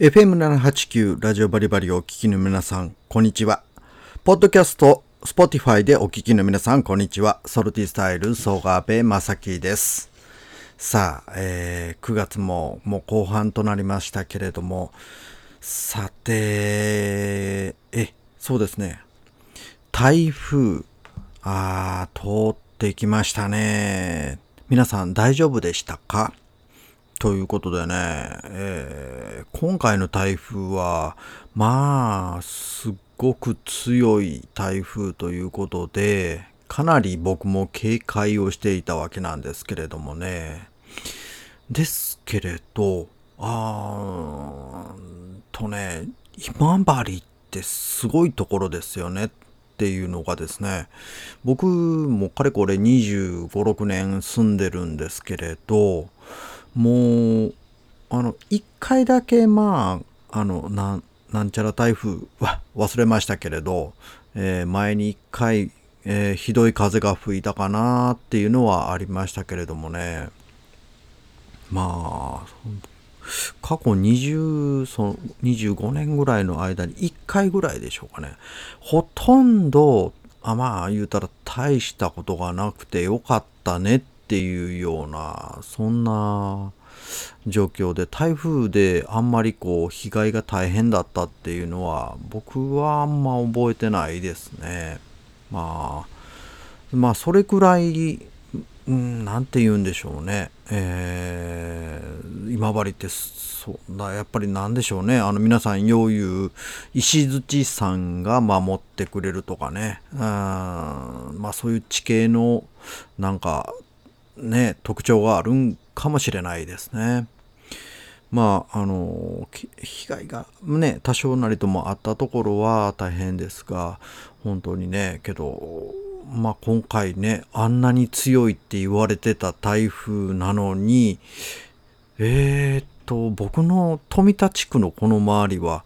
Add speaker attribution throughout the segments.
Speaker 1: FM789 ラジオバリバリをお聞きの皆さん、こんにちは。ポッドキャスト、Spotify でお聞きの皆さん、こんにちは。ソルティスタイル、ソガベマサキです。さあ、えー、9月ももう後半となりましたけれども、さて、え、そうですね。台風、あー、通ってきましたね。皆さん大丈夫でしたか？ということでね、えー、今回の台風は、まあ、すっごく強い台風ということで、かなり僕も警戒をしていたわけなんですけれどもね。ですけれど、あーとね、今治ってすごいところですよねっていうのがですね、僕もかれこれ25、6年住んでるんですけれど、もう、あの、一回だけ、まあ、あの、なん、なんちゃら台風は忘れましたけれど、えー、前に一回、えー、ひどい風が吹いたかなっていうのはありましたけれどもね。まあ、過去20その25年ぐらいの間に1回ぐらいでしょうかね。ほとんど、あまあ言うたら大したことがなくてよかったねっっていうようなそんな状況で台風であんまりこう被害が大変だったっていうのは僕はあんま覚えてないですね。まあまあそれくらい何て言うんでしょうね、えー、今治ってそんなやっぱりなんでしょうね。あの皆さんよう言う石槌さんが守ってくれるとかね。うんまあそういう地形のなんかね、特徴があるんかもしれないですね。まあ、あの、被害がね、多少なりともあったところは大変ですが、本当にね、けど、まあ今回ね、あんなに強いって言われてた台風なのに、えー、っと、僕の富田地区のこの周りは、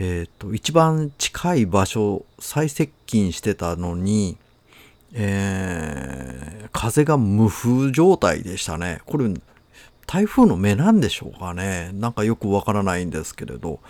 Speaker 1: えー、っと、一番近い場所、最接近してたのに、えー、風が無風状態でしたね。これ、台風の目なんでしょうかね。なんかよくわからないんですけれど、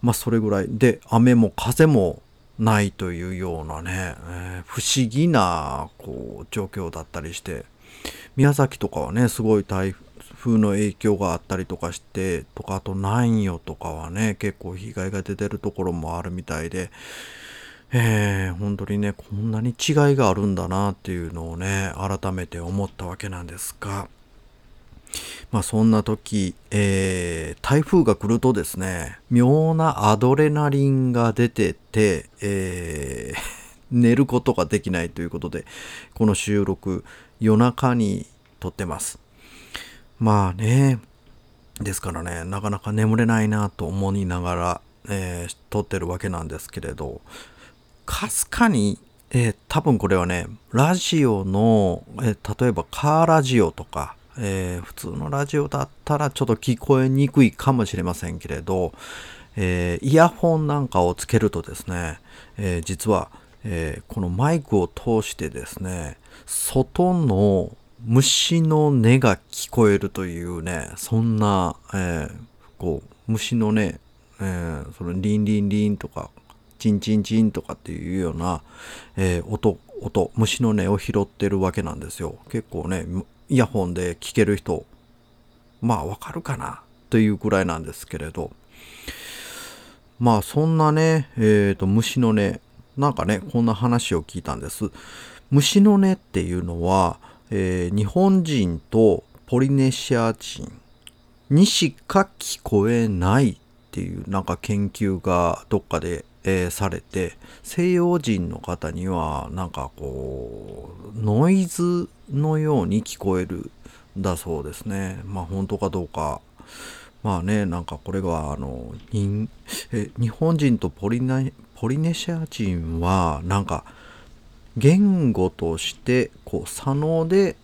Speaker 1: まあそれぐらい。で、雨も風もないというようなね、えー、不思議なこう状況だったりして、宮崎とかはね、すごい台風の影響があったりとかして、とか、あと南予とかはね、結構被害が出てるところもあるみたいで、えー、本当にね、こんなに違いがあるんだなっていうのをね、改めて思ったわけなんですが、まあそんな時、えー、台風が来るとですね、妙なアドレナリンが出てて、えー、寝ることができないということで、この収録、夜中に撮ってます。まあね、ですからね、なかなか眠れないなと思いながら、えー、撮ってるわけなんですけれど、かすかに、えー、多分これはね、ラジオの、えー、例えばカーラジオとか、えー、普通のラジオだったらちょっと聞こえにくいかもしれませんけれど、えイヤホンなんかをつけるとですね、え実は、えこのマイクを通してですね、外の虫の音が聞こえるというね、そんな、えこう、虫のね、えー、そのリンリンリンとかチンチンチンとかっていうような、えー、音、音、虫の音を拾ってるわけなんですよ。結構ね、イヤホンで聞ける人、まあわかるかなというくらいなんですけれど、まあそんなね、えっ、ー、と、虫の音、なんかね、こんな話を聞いたんです。虫の音っていうのは、えー、日本人とポリネシア人にしか聞こえないっていうなんか研究がどっかでえー、されて西洋人の方にはなんかこうノイズのように聞こえるだそうですね。まあ本当かどうか。まあねなんかこれがあのえ日本人とポリネポリネシア人はなんか言語としてこう左脳で、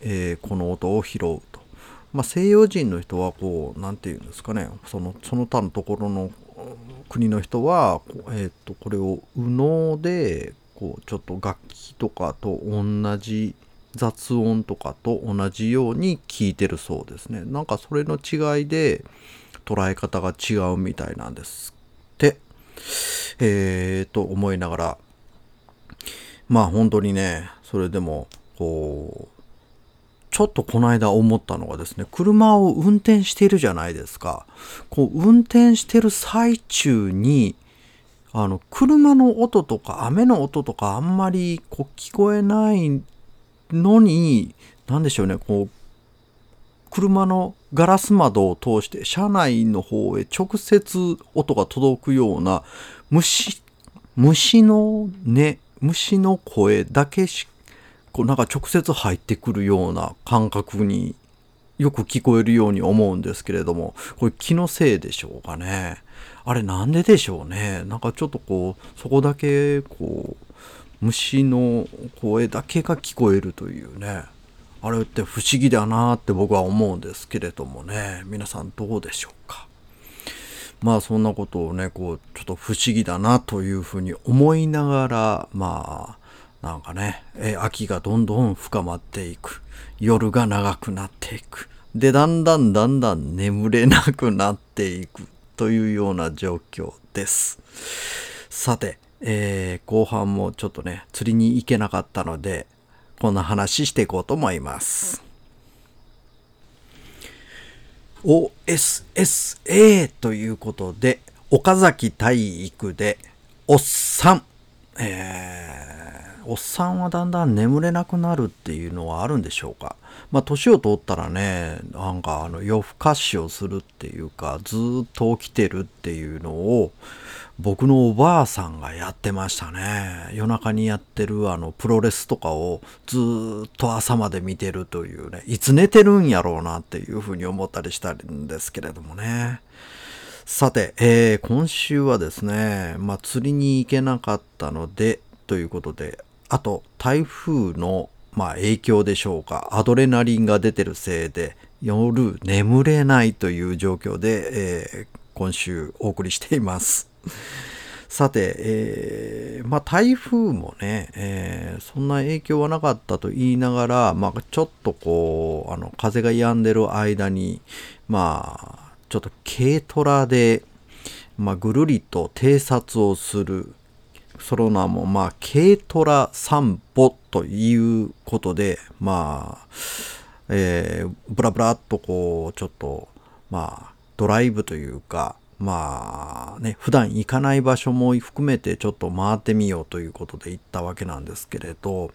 Speaker 1: えー、この音を拾うと、まあ、西洋人の人はこう何て言うんですかね。そのその他のところの国の人は、えー、とこれを右脳でこうちょっと楽器とかと同じ雑音とかと同じように聞いてるそうですね。なんかそれの違いで捉え方が違うみたいなんですって、えー、と思いながら、まあ本当にね、それでも、こう、ちょっとこの間思ったのがですね、車を運転してるじゃないですか。こう、運転してる最中に、あの、車の音とか雨の音とかあんまりこう聞こえないのに、なんでしょうね、こう、車のガラス窓を通して車内の方へ直接音が届くような虫、虫の音、虫の声だけしこうなんか直接入ってくるような感覚によく聞こえるように思うんですけれども、これ気のせいでしょうかね。あれなんででしょうね。なんかちょっとこう、そこだけこう、虫の声だけが聞こえるというね。あれって不思議だなって僕は思うんですけれどもね。皆さんどうでしょうか。まあそんなことをね、こう、ちょっと不思議だなというふうに思いながら、まあ、なんかね、え秋がどんどん深まっていく。夜が長くなっていく。で、だんだんだんだん眠れなくなっていくというような状況です。さて、えー、後半もちょっとね、釣りに行けなかったので、こんな話していこうと思います。OSSA ということで、岡崎体育で、おっさん、えーおっさんはだんだん眠れなくなるっていうのはあるんでしょうか？まあ年を取ったらねなんかあの夜更かしをするっていうかずっと起きてるっていうのを僕のおばあさんがやってましたね。夜中にやってるあのプロレスとかをずっと朝まで見てるというねいつ寝てるんやろうなっていうふうに思ったりしたんですけれどもね。さて、えー、今週はですね、まあ、釣りに行けなかったので、ということで、あと台風のまあ影響でしょうかアドレナリンが出てるせいで夜眠れないという状況で、えー、今週お送りしています。さて、えー、まあ台風もね、えー、そんな影響はなかったと言いながら、まあちょっとこう、あの風が止んでる間に、まあちょっと軽トラで、まあ、ぐるりと偵察をする。その名も、まあ、軽トラ散歩ということで、まあ、えー、ブラブラっとこう、ちょっと、まあ、ドライブというか、まあね、普段行かない場所も含めてちょっと回ってみようということで行ったわけなんですけれど、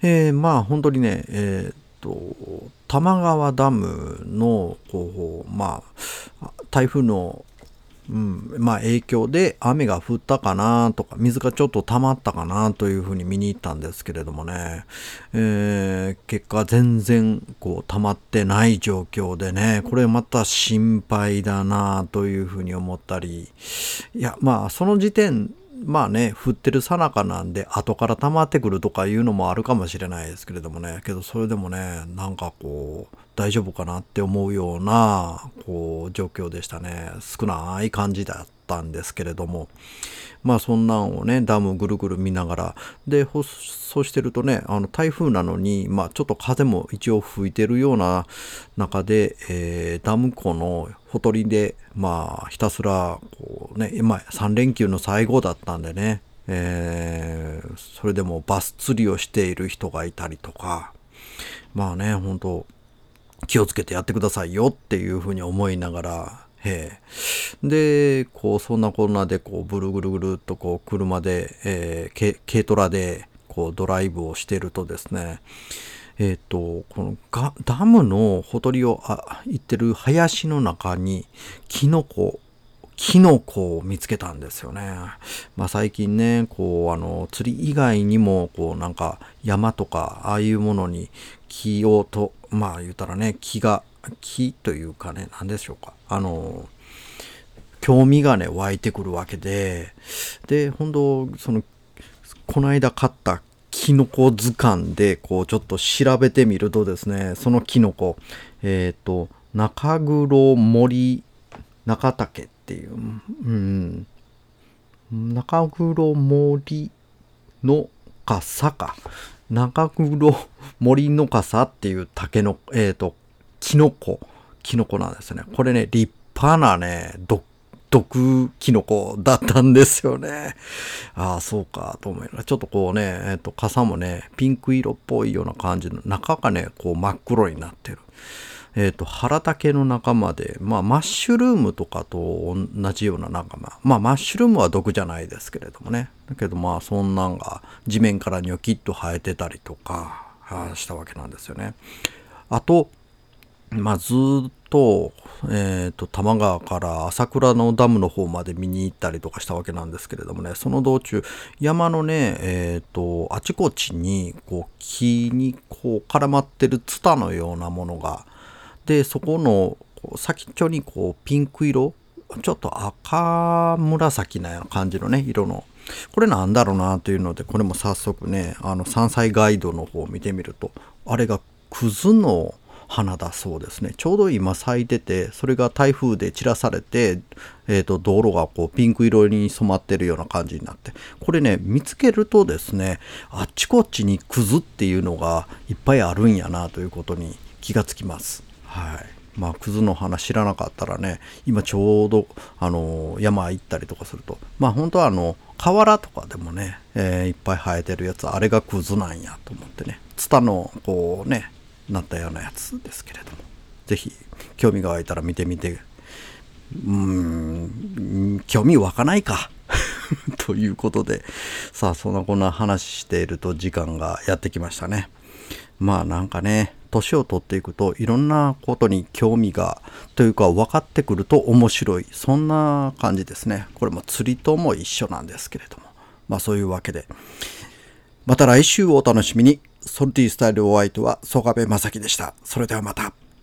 Speaker 1: えー、まあ本当にね、えー、と、玉川ダムの、こう、まあ、台風のうん、まあ影響で雨が降ったかなとか、水がちょっと溜まったかなというふうに見に行ったんですけれどもね、えー、結果全然こう溜まってない状況でね、これまた心配だなというふうに思ったり、いや、まあその時点、まあね、降ってるさなかなんで、後から溜まってくるとかいうのもあるかもしれないですけれどもね、けどそれでもね、なんかこう、大丈夫かなって思うような、こう、状況でしたね。少ない感じだったんですけれども、まあそんなんをね、ダムぐるぐる見ながら、で、そうしてるとね、あの台風なのに、まあちょっと風も一応吹いてるような中で、えー、ダム湖のほとりで、まあひたすら、こうね、今3連休の最後だったんでね、えー、それでもバス釣りをしている人がいたりとか、まあね、本当気をつけてやってくださいよっていうふうに思いながら、へで、こう、そんなこんなで、こう、ぐるぐるぐるっと、こう、車で、えー、軽トラで、こう、ドライブをしてるとですね、えっ、ー、と、このがダムのほとりをあ行ってる林の中に、キノコ、キノコを見つけたんですよね。まあ最近ね、こう、あの、釣り以外にも、こう、なんか山とか、ああいうものに木をと、まあ言ったらね、木が、木というかね、何でしょうか。あの、興味がね、湧いてくるわけで、で、本当その、この間買ったキノコ図鑑で、こう、ちょっと調べてみるとですね、そのキノコ、えっ、ー、と、中黒森中竹っていう、うん、中黒森の傘か。中黒森の傘っていう竹の、えっ、ー、と、キノコ、キノコなんですね。これね、立派なね、毒、毒キノコだったんですよね。ああ、そうか、と思いながら、ちょっとこうね、えっ、と、傘もね、ピンク色っぽいような感じの、中がね、こう真っ黒になってる。えっ、と、腹竹の仲間で、まあ、マッシュルームとかと同じような仲間。まあ、マッシュルームは毒じゃないですけれどもね。だけど、まあ、そんなんが地面からニョキッと生えてたりとか、したわけなんですよね。あと、まあ、ずっと、えっ、ー、と、多摩川から朝倉のダムの方まで見に行ったりとかしたわけなんですけれどもね、その道中、山のね、えっ、ー、と、あちこちに、こう、木にこう絡まってるツタのようなものが、で、そこの先っちょにこう、ピンク色、ちょっと赤紫なような感じのね、色の、これなんだろうなというので、これも早速ね、あの山菜ガイドの方を見てみると、あれがクズの花だそうですね。ちょうど今咲いてて、それが台風で散らされて、えっ、ー、と、道路がこうピンク色に染まってるような感じになって、これね、見つけるとですね、あっちこっちにクズっていうのがいっぱいあるんやなということに気がつきます。はい。まあ、クズの花知らなかったらね、今ちょうど、あの、山行ったりとかすると、まあ、本当はあの、河原とかでもね、えー、いっぱい生えてるやつ、あれがクズなんやと思ってね、ツタの、こうね、なったようなやつですけれども、是非興味が湧いたら見てみて、うーん、興味湧かないか。ということで、さあ、そんなこんな話していると時間がやってきましたね。まあなんかね、年を取っていくといろんなことに興味がというか分かってくると面白い。そんな感じですね。これも釣りとも一緒なんですけれども。まあそういうわけで。また来週をお楽しみに。ソルティスタイルお相手は曽我部正樹でした。それではまた。